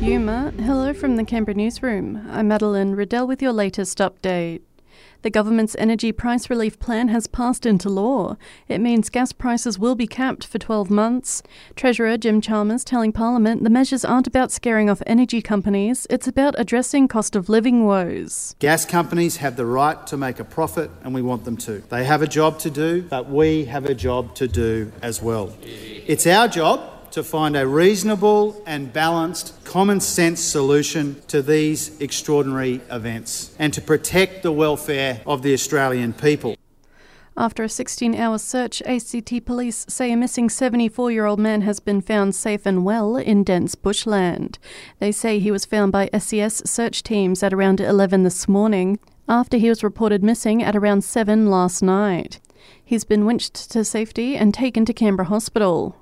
Yuma, hello from the Canberra newsroom. I'm Madeline Riddell with your latest update. The government's energy price relief plan has passed into law. It means gas prices will be capped for 12 months. Treasurer Jim Chalmers telling Parliament the measures aren't about scaring off energy companies, it's about addressing cost of living woes. Gas companies have the right to make a profit and we want them to. They have a job to do, but we have a job to do as well. It's our job to find a reasonable and balanced common sense solution to these extraordinary events and to protect the welfare of the Australian people. After a 16 hour search, ACT police say a missing 74 year old man has been found safe and well in dense bushland. They say he was found by SES search teams at around 11 this morning, after he was reported missing at around 7 last night. He's been winched to safety and taken to Canberra Hospital.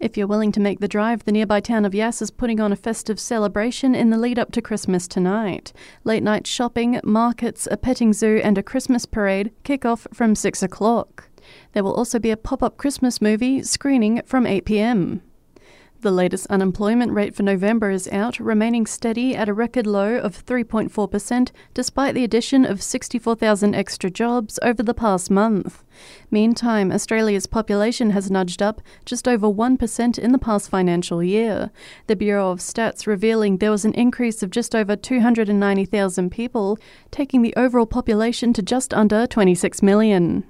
If you're willing to make the drive, the nearby town of Yass is putting on a festive celebration in the lead up to Christmas tonight. Late night shopping, markets, a petting zoo, and a Christmas parade kick off from 6 o'clock. There will also be a pop up Christmas movie screening from 8 pm. The latest unemployment rate for November is out, remaining steady at a record low of 3.4%, despite the addition of 64,000 extra jobs over the past month. Meantime, Australia's population has nudged up just over 1% in the past financial year. The Bureau of Stats revealing there was an increase of just over 290,000 people, taking the overall population to just under 26 million.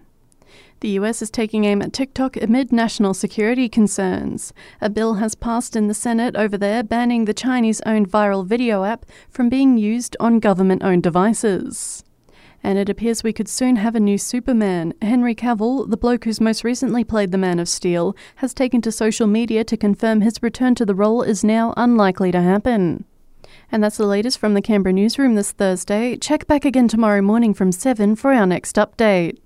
The US is taking aim at TikTok amid national security concerns. A bill has passed in the Senate over there banning the Chinese owned viral video app from being used on government owned devices. And it appears we could soon have a new Superman. Henry Cavill, the bloke who's most recently played the Man of Steel, has taken to social media to confirm his return to the role is now unlikely to happen. And that's the latest from the Canberra newsroom this Thursday. Check back again tomorrow morning from 7 for our next update.